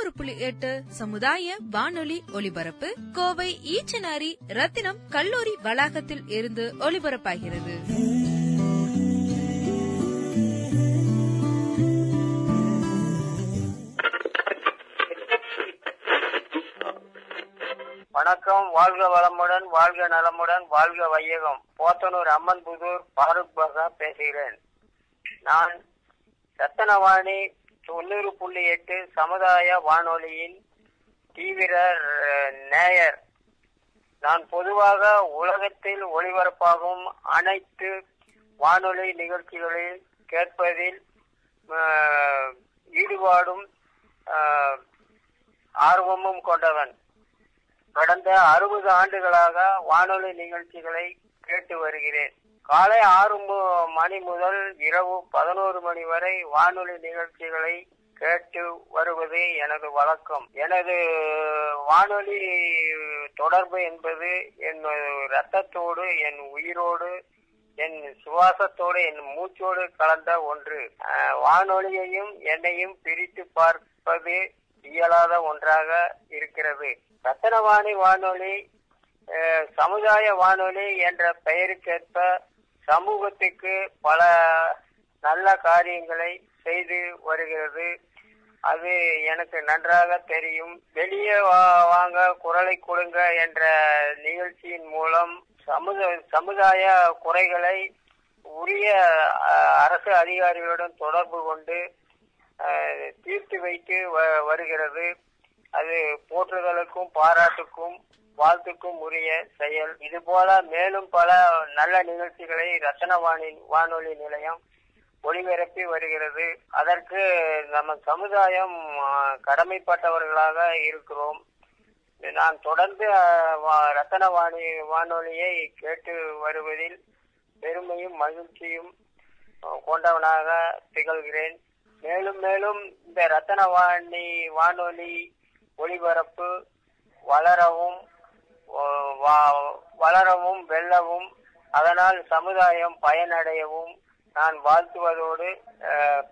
தொண்ணூறு புள்ளி எட்டு சமுதாய வானொலி ஒலிபரப்பு கோவை ஈச்சனாரி ரத்தினம் கல்லூரி வளாகத்தில் இருந்து ஒலிபரப்பாகிறது. வணக்கம். வாழ்க வளமுடன் வாழ்க நலமுடன் வாழ்க வையகம். போத்தனூர் அம்மன் புதூர் பாரூக் பகா பேசுகிறேன். நான் ரத்தனவாணி தொண்ணூறு புள்ளி எட்டு சமுதாய வானொலியின் தீவிர நேயர். நான் பொதுவாக உலகத்தில் ஒளிபரப்பாகும் அனைத்து வானொலி நிகழ்ச்சிகளில் கேட்பதில் ஈடுபாடும் ஆர்வமும் கொண்டவன். கடந்த அறுபது ஆண்டுகளாக வானொலி நிகழ்ச்சிகளை கேட்டு வருகிறேன். காலை ஆறு மணி முதல் இரவு பதினோரு மணி வரை வானொலி நிகழ்ச்சிகளை கேட்டு வருவது எனது வழக்கம். எனது வானொலி தொடர்பு என்பது என் ரத்தத்தோடு என் உயிரோடு என் சுவாசத்தோடு என் மூச்சோடு கலந்த ஒன்று. வானொலியையும் என்னையும் பிரித்து பார்ப்பது இயலாத ஒன்றாக இருக்கிறது. ரத்தனவாணி வானொலி சமுதாய வானொலி என்ற பெயருக்கேற்ப சமூகத்துக்கு பல நல்ல காரியங்களை செய்து வருகிறது. அது எனக்கு நன்றாக தெரியும். வெளியே வா- வாங்க குரலை கொடுங்க என்ற நிகழ்ச்சியின் மூலம் சமுத சமுதாய குறைகளை உரிய அரசு அதிகாரிகளுடன் தொடர்பு கொண்டு தீர்த்து வைத்து வ- வருகிறது. அது போற்றுதலுக்கும் பாராட்டுக்கும் வாழ்த்துக்கும் உரிய செயல். இது போல மேலும் பல நல்ல நிகழ்ச்சிகளை ரத்தனவாணி வானொலி நிலையம் ஒளிபரப்பி வருகிறது. அதற்கு நம்ம சமுதாயம் கடமைப்பட்டவர்களாக இருக்கிறோம். நான் தொடர்ந்து வா- ரத்தனவாணி வானொலியை கேட்டு வருவதில் பெருமையும் மகிழ்ச்சியும் கொண்டவனாக திகழ்கிறேன். மேலும் மேலும் இந்த ரத்தனவாணி வானொலி ஒளிபரப்பு வளரவும் வளரவும் வெல்லவும் அதனால் சமுதாயம் பயனடையவும் நான் வாழ்த்துவதோடு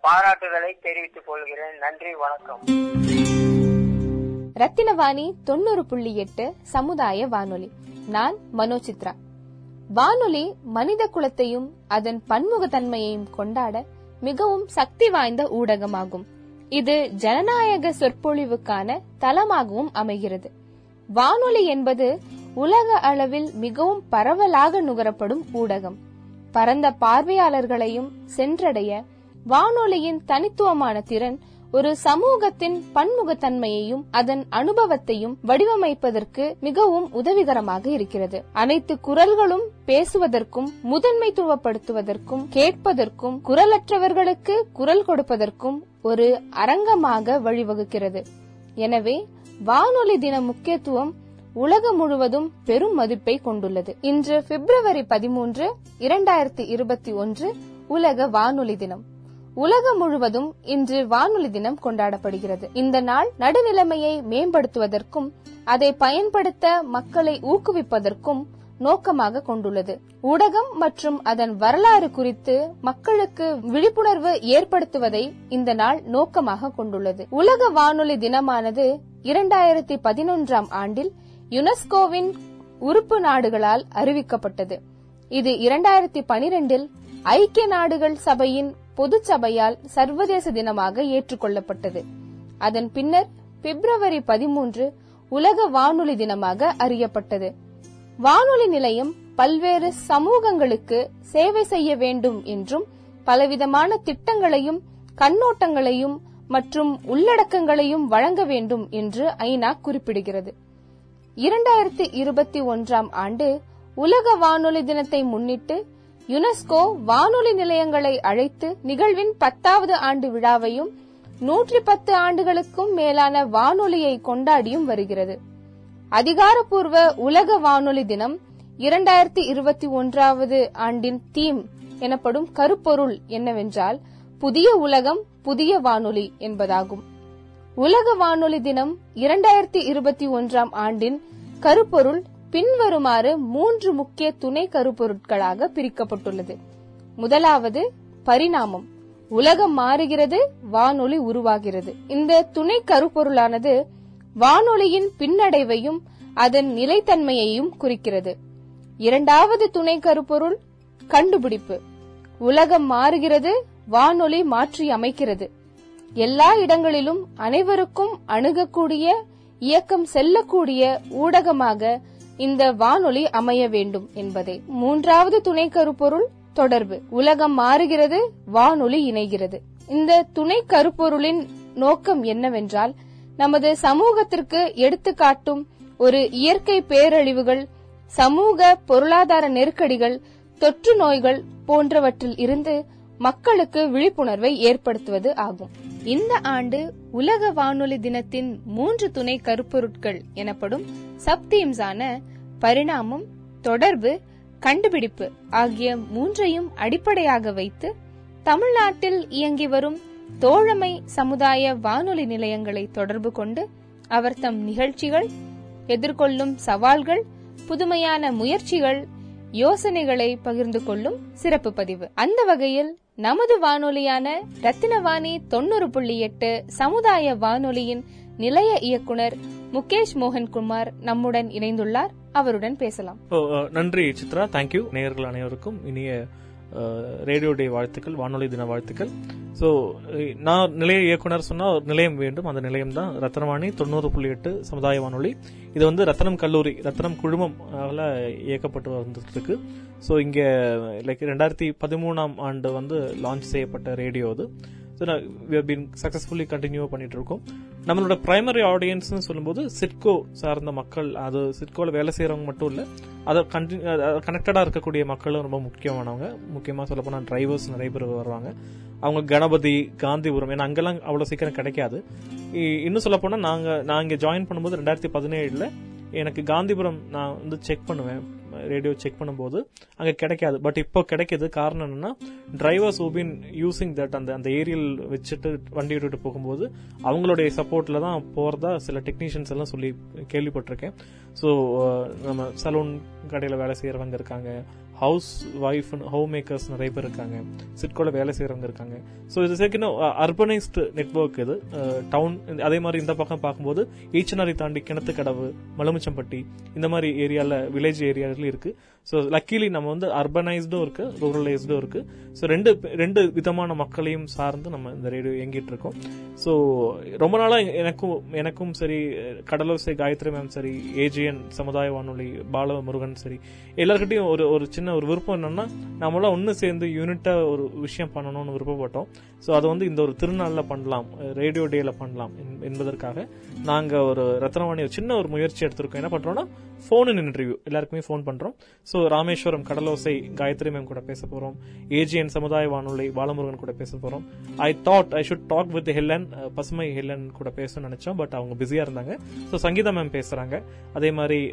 பாராட்டுதலை தெரிவித்துக் கொள்கிறேன். நன்றி வணக்கம். ரத்தினவாணி தொண்ணூறு புள்ளி எட்டு சமுதாய வானொலி. நான் மனோசித்ரா. வானொலி மனித குலத்தையும் அதன் பன்முகத்தன்மையையும் கொண்டாட மிகவும் சக்தி வாய்ந்த ஊடகமாகும். இது ஜனநாயக சொற்பொழிவுக்கான தளமாகவும் அமைகிறது. வானொலி என்பது உலக அளவில் மிகவும் பரவலாக நுகரப்படும் ஊடகம். பரந்த பார்வையாளர்களையும் சென்றடைய வானொலியின் தனித்துவமான திறன் ஒரு சமூகத்தின் பன்முகத்தன்மையையும் அதன் அனுபவத்தையும் வடிவமைப்பதற்கு மிகவும் உதவிகரமாக இருக்கிறது. அனைத்து குரல்களும் பேசுவதற்கும் முதன்மைத்துவப்படுத்துவதற்கும் கேட்பதற்கும் குரலற்றவர்களுக்கு குரல் கொடுப்பதற்கும் ஒரு அரங்கமாக வழிவகுக்கிறது. எனவே வானொலி தின முக்கியத்துவம் உலகம் முழுவதும் பெரும் மதிப்பை கொண்டுள்ளது. இன்று பிப்ரவரி பதிமூன்று இரண்டாயிரத்தி இருபத்தி ஒன்று உலக வானொலி தினம். உலகம் முழுவதும் இன்று வானொலி தினம் கொண்டாடப்படுகிறது. இந்த நாள் நடுநிலைமையை மேம்படுத்துவதற்கும் அதை பயன்படுத்த மக்களை ஊக்குவிப்பதற்கும் நோக்கமாக கொண்டுள்ளது. ஊடகம் மற்றும் அதன் வரலாறு குறித்து மக்களுக்கு விழிப்புணர்வு ஏற்படுத்துவதை இந்த நாள் நோக்கமாக கொண்டுள்ளது. உலக வானொலி தினமானது இரண்டாயிரத்தி பதினொன்றாம் ஆண்டில் யுனெஸ்கோவின் உறுப்பு நாடுகளால் அறிவிக்கப்பட்டது. இது இரண்டாயிரத்தி பனிரெண்டில் ஐக்கிய நாடுகள் சபையின் பொது சபையால் சர்வதேச தினமாக ஏற்றுக்கொள்ளப்பட்டது. அதன் பின்னர் பிப்ரவரி பதிமூன்று உலக வானொலி தினமாக அறியப்பட்டது. வானொலி நிலையம் பல்வேறு சமூகங்களுக்கு சேவை செய்ய வேண்டும் என்றும் பலவிதமான திட்டங்களையும் கண்ணோட்டங்களையும் மற்றும் உள்ளடக்கங்களையும் வழங்க வேண்டும் என்று ஐநா குறிப்பிடுகிறது. இரண்டாயிரத்தி இருபத்தி ஒன்றாம் ஆண்டு உலக வானொலி தினத்தை முன்னிட்டு யுனெஸ்கோ வானொலி நிலையங்களை அழைத்து நிகழ்வின் பத்தாவது ஆண்டு விழாவையும் நூற்றி பத்து ஆண்டுகளுக்கும் மேலான வானொலியை கொண்டாடியும் வருகிறது. அதிகாரப்பூர்வ உலக வானொலி தினம் இரண்டாயிரத்தி இருபத்தி ஒன்றாவது ஆண்டின் தீம் எனப்படும் கருப்பொருள் என்னவென்றால் புதிய உலகம் புதிய வானொலி என்பதாகும். உலக வானொலி தினம் இரண்டாயிரத்தி இருபத்தி ஒன்றாம் ஆண்டின் கருப்பொருள் பின்வருமாறு மூன்று முக்கிய துணை கருப்பொருட்களாக பிரிக்கப்பட்டுள்ளது. முதலாவது பரிணாமம். உலகம் மாறுகிறது வானொலி உருவாகிறது. இந்த துணை கருப்பொருளானது வானொலியின் பின்னடைவையும் அதன் நிலைத்தன்மையையும் குறிக்கிறது. இரண்டாவது துணை கருப்பொருள் கண்டுபிடிப்பு. உலகம் மாறுகிறது வானொலி மாற்றி அமைக்கிறது. எல்லா இடங்களிலும் அனைவருக்கும் அணுகக்கூடிய இயக்கம் செல்லக்கூடிய ஊடகமாக இந்த வானொலி அமைய வேண்டும் என்பதே. மூன்றாவது துணை கருப்பொருள் தொடர்பு. உலகம் மாறுகிறது வானொலி இணைகிறது. இந்த துணை கருப்பொருளின் நோக்கம் என்னவென்றால் நமது சமூகத்திற்கு எடுத்துக்காட்டும் ஒரு இயற்கை பேரழிவுகள் சமூக பொருளாதார நெருக்கடிகள் தொற்று நோய்கள் போன்றவற்றில் இருந்து மக்களுக்கு விழிப்புணர்வை ஏற்படுத்துவது ஆகும். இந்த ஆண்டு உலக வானொலி தினத்தின் மூன்று துணை கருப்பொருட்கள் எனப்படும் சப்தீம்ஸான பரிணாமம் தொடர்பு கண்டுபிடிப்பு ஆகிய மூன்றையும் அடிப்படையாக வைத்து தமிழ்நாட்டில் இயங்கி வரும் தோழமை சமுதாய வானொலி நிலையங்களை தொடர்பு கொண்டு அவர் தம் நிகழ்ச்சிகள் எதிர்கொள்ளும் சவால்கள் புதுமையான முயற்சிகள் யோசனைகளை பகிர்ந்து கொள்ளும் சிறப்பு பதிவு. அந்த வகையில் நமது வானொலியான ரத்தினவாணி தொண்ணூறு புள்ளி எட்டு சமுதாய வானொலியின் நிலைய இயக்குனர் முகேஷ் மோகன்குமார் நம்முடன் இணைந்துள்ளார். அவருடன் பேசலாம். நன்றி சித்ரா. தேங்க்யூ நேயர்கள் அனைவருக்கும் இனிய ரேடியோ டே வாழ்த்துக்கள் வானொலி தின வாழ்த்துக்கள். ஸோ நான் நிலைய இயக்குனர் சொன்னால் ஒரு நிலையம் வேண்டும். அந்த நிலையம் தான் ரத்னவாணி தொண்ணூறு புள்ளி எட்டு சமுதாய வானொலி. இது வந்து ரத்னம் கல்லூரி ரத்னம் குழுமம் இயக்கப்பட்டு வந்துருக்கு ஸோ இங்கே லைக் ரெண்டாயிரத்தி பதிமூணாம் ஆண்டு வந்து லான்ச் செய்யப்பட்ட ரேடியோ அது. So we been successfully continue பண்ணிட்டு இருக்கோம் நம்மளோட பிரைமரி ஆடியன்ஸ்னு சொல்லும்போது சிட்கோ சார்ந்த மக்கள் அது சிட்கோவில் வேலை செய்கிறவங்க மட்டும் இல்லை அதை கனெக்டடா இருக்கக்கூடிய மக்களும் ரொம்ப முக்கியமானவங்க. முக்கியமாக சொல்ல போனா டிரைவர்ஸ் நிறைய பேர் வருவாங்க. அவங்க கணபதி காந்திபுரம் ஏன்னா அங்கெல்லாம் அவ்வளோ சீக்கிரம் கிடைக்காது. இன்னும் சொல்ல போனால் நாங்கள் நான் இங்கே ஜாயின் பண்ணும்போது ரெண்டாயிரத்தி பதினேழில் எனக்கு காந்திபுரம் நான் வந்து செக் பண்ணுவேன். ரேடியோ செக் பண்ணும்போது அங்க கிடைக்காது. பட் இப்போ கிடைக்குது. காரணம் என்னன்னா டிரைவர்ஸ் ஓபின் யூசிங் தட் அந்த அந்த ஏரியல் வச்சுட்டு வண்டி விட்டுட்டு போகும்போது அவங்களுடைய சப்போர்ட்ல தான் போறதா சில டெக்னீஷியன்ஸ் எல்லாம் சொல்லி கேள்விப்பட்டிருக்கேன். ஸோ uh, நம்ம சலூன் கடையில் வேலை செய்யறவங்க இருக்காங்க. ஹவுஸ் ஒய்ஃப் ஹோம் மேக்கர்ஸ் நிறைய பேர் இருக்காங்க. சிட்கோல வேலை செய்யறவங்க இருக்காங்க. ஸோ uh, இது சேர்க்கணும் அர்பனைஸ்டு நெட்வொர்க் இது. டவுன் அதே மாதிரி இந்த பக்கம் பார்க்கும்போது ஈச்சனாரி தாண்டி கிணத்துக்கடவு மலுமிச்சம்பட்டி இந்த மாதிரி ஏரியால வில்லேஜ் இருக்குது ஸோ லக்கிலி நம்ம வந்து அர்பனைஸ்டும் இருக்கு ரூரலைஸ்டும் இருக்கு. ஸோ ரெண்டு ரெண்டு விதமான மக்களையும் சார்ந்து நம்ம இந்த ரேடியோ இயங்கிட்டு இருக்கோம். ஸோ ரொம்ப நாளாக எனக்கும் எனக்கும் சரி கடலோசை காயத்ரி மேம் சரி ஏஜிஎன் சமுதாய வானொலி பால முருகன் சரி எல்லாருக்கிட்டையும் ஒரு ஒரு சின்ன ஒரு விருப்பம் என்னன்னா நம்மளாம் ஒன்று சேர்ந்து யூனிட்டாக ஒரு விஷயம் பண்ணணும்னு விருப்பப்பட்டோம். ஸோ அதை வந்து இந்த ஒரு திருநாளில் பண்ணலாம் ரேடியோ டேல பண்ணலாம் என்- என்பதற்காக நாங்கள் ஒரு ரத்னவாணி ஒரு சின்ன ஒரு முயற்சி எடுத்திருக்கோம். என்ன பண்ணுறோம்னா ஃபோன் இன் இன்டர்வியூ எல்லாருக்குமே ஃபோன் பண்ணுறோம் so so Rameswaram Kadalosai Gayatri ma'am கூட பேச போகிறோம் ஏஜிஎன் சமுதாய வானொலி பாலமுருகன் கூட பேச போகிறோம் I thought I should talk with Helen பசுமை ஹெல்லன் கூட பேசணும்னு நினச்சோம் பட் அவங்க பிஸியாக இருந்தாங்க. ஸோ சங்கீதா மேம் பேசுகிறாங்க அதே மாதிரி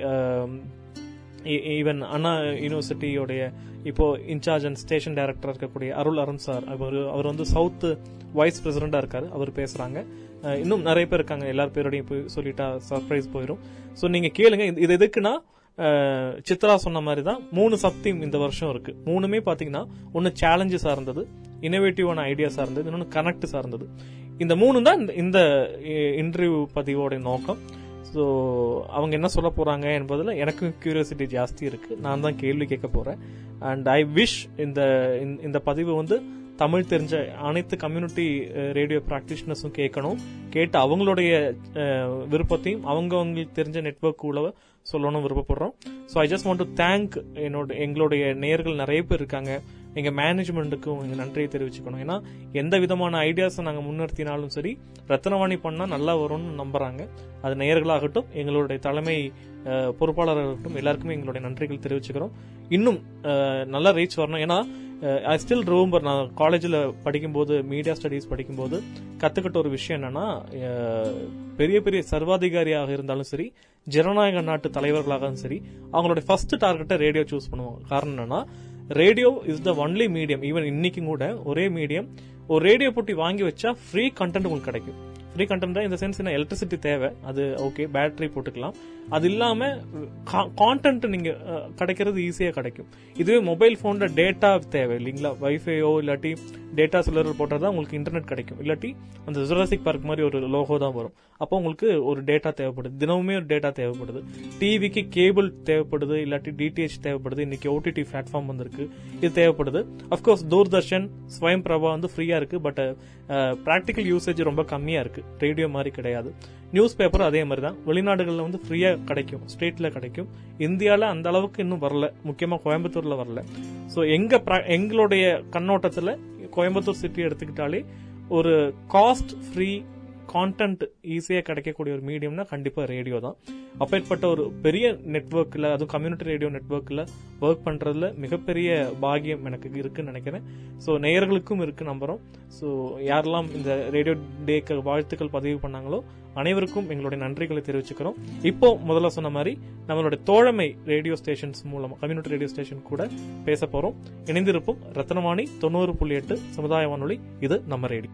ஈவன் அண்ணா யூனிவர்சிட்டியோடைய இப்போ இன்சார்ஜ் அண்ட் ஸ்டேஷன் டைரக்டர் இருக்கக்கூடிய அருள் அருண் சார் அவர் அவர் வந்து சவுத் வைஸ் பிரசிடண்டா இருக்காரு. அவர் பேசுறாங்க. இன்னும் நிறைய பேர் இருக்காங்க. எல்லார் பேரோடையும் போய் சொல்லிட்டா சர்ப்ரைஸ் போயிடும் ஸோ நீங்க கேளுங்க. இது- எதுக்குன்னா சித்ரா சொன்ன மாதிரி தான் மூணு சக்தியும் இந்த வருஷம் இருக்கு. மூணுமே பாத்தீங்கன்னா ஒன்னு சேலஞ்சு சார்ந்தது இனோவேட்டிவான ஐடியா சார்ந்தது இன்னொன்னு கனெக்ட் சார்ந்தது. இந்த மூணு தான் இந்த- இந்த இன்டர்வியூ பதிவோட நோக்கம். ஸோ அவங்க என்ன சொல்ல போறாங்க என்பதில் எனக்கும் கியூரியாசிட்டி ஜாஸ்தி இருக்கு. நான் தான் கேள்வி கேட்க போறேன். அண்ட் ஐ விஷ் இந்த இந்த- இந்த பதிவு வந்து தமிழ் தெரிஞ்ச அனைத்து கம்யூனிட்டி ரேடியோ ப்ராக்டிஷனர்ஸும் கேட்கணும். கேட்டு அவங்களுடைய விருப்பத்தையும் அவங்கவுங்களுக்கு தெரிஞ்ச நெட்வொர்க் உள்ள சொல்லணும்னு விருப்பப்படுறோம். So I just want to thank என்னோட எங்களுடைய நேயர்கள் நிறைய பேர் இருக்காங்க. எங்கள் மேனேஜ்மெண்ட்டுக்கும் எங்கள் நன்றியை தெரிவிச்சுக்கணும். ஏன்னா எந்த விதமான ஐடியாஸை நாங்கள் முன்னிறுத்தினாலும் சரி ரத்னவாணி பண்ணால் நல்லா வரும்னு நம்புகிறாங்க அது நேயர்களாகட்டும் எங்களுடைய தலைமை அஹ், பொறுப்பாளராகட்டும் எல்லாருக்குமே எங்களுடைய நன்றிகள் தெரிவிச்சுக்கிறோம். இன்னும் நல்லா ரீச் வரணும். ஏன்னா ஐ ஸ்டில் ரூம்பர் நான் காலேஜில் படிக்கும்போது மீடியா ஸ்டடீஸ் படிக்கும்போது கற்றுக்கிட்ட ஒரு விஷயம் என்னன்னா uh, பெரிய பெரிய சர்வாதிகாரியாக இருந்தாலும் சரி ஜனநாயக நாட்டு தலைவர்களாகவும் சரி அவங்களுடைய ஃபர்ஸ்ட் டார்கெட்டை ரேடியோ சூஸ் பண்ணுவாங்க. காரணம் என்னன்னா radio is the only medium even இன்னைக்கும் கூட ஒரே மீடியம் ஒரு ரேடியோ போட்டி வாங்கி வச்சா ஃப்ரீ கண்டென்ட் உங்களுக்கு கிடைக்கும். ஃப்ரீ கண்டென்ட் இந்த சென்ஸ் என்ன எலக்ட்ரிசிட்டி தேவை. அது ஓகே பேட்டரி போட்டுக்கலாம். அது இல்லாம கான்டென்ட் நீங்க கிடைக்கிறது ஈஸியா கிடைக்கும். இதுவே மொபைல் போன்ல டேட்டா தேவை இல்லைங்களா? வைஃபையோ இல்லாட்டி டேட்டா சிலர் போட்டா உங்களுக்கு இன்டர்நெட் கிடைக்கும். இல்லாட்டி அந்த ஜுராசிக் பார்க் மாதிரி ஒரு லோகோ தான் வரும். அப்போ உங்களுக்கு ஒரு டேட்டா தேவைப்படுது. தினமுமே ஒரு டேட்டா தேவைப்படுது. டிவிக்கு கேபிள் தேவைப்படுது. இல்லாட்டி டிடிஹெச் தேவைப்படுது. இன்னைக்கு ஓடிடி பிளாட்ஃபார்ம் வந்திருக்கு. இது தேவைப்படுது. அஃப்கோர்ஸ் தூர்தர்ஷன் ஸ்வயம் பிரபா வந்து ஃப்ரீயாக இருக்குது பட் ப்ராக்டிக்கல் யூசேஜ் ரொம்ப கம்மியாக இருக்குது ரேடியோ மாதிரி கிடையாது. நியூஸ் பேப்பர் அதே மாதிரி தான். வெளிநாடுகளில் வந்து ஃப்ரீயாக கிடைக்கும். ஸ்டேட்டில் கிடைக்கும். இந்தியாவில் அந்த அளவுக்கு இன்னும் வரல. முக்கியமாக கோயம்புத்தூரில் வரல. ஸோ எங்கள் எங்களுடைய கண்ணோட்டத்தில் கோயம்புத்தூர் சிட்டி எடுத்துக்கிட்டாலே ஒரு காஸ்ட் ஃப்ரீ கான்டென்ட் ஈஸியாக கிடைக்கக்கூடிய ஒரு மீடியம்னா கண்டிப்பாக ரேடியோ தான். அப்பேற்பட்ட ஒரு பெரிய நெட்ஒர்க்கில் அதுவும் கம்யூனிட்டி ரேடியோ நெட்ஒர்க்கில் ஒர்க் பண்ணுறதுல மிகப்பெரிய பாகியம் எனக்கு இருக்குன்னு நினைக்கிறேன். ஸோ நேயர்களுக்கும் இருக்கு நம்புகிறோம் ஸோ யாரெல்லாம் இந்த ரேடியோ டேக்கு வாழ்த்துக்கள் பதிவு பண்ணாங்களோ அனைவருக்கும் எங்களுடைய நன்றிகளை தெரிவிச்சுக்கிறோம். இப்போ முதல்ல சொன்ன மாதிரி நம்மளுடைய தோழமை ரேடியோ ஸ்டேஷன்ஸ் மூலமா கம்யூனிட்டி ரேடியோ ஸ்டேஷன் கூட பேச போறோம். இணைந்திருப்போம் ரத்னவாணி தொண்ணூறு புள்ளி எட்டு சமுதாய வானொலி. இது நம்ம ரேடியோ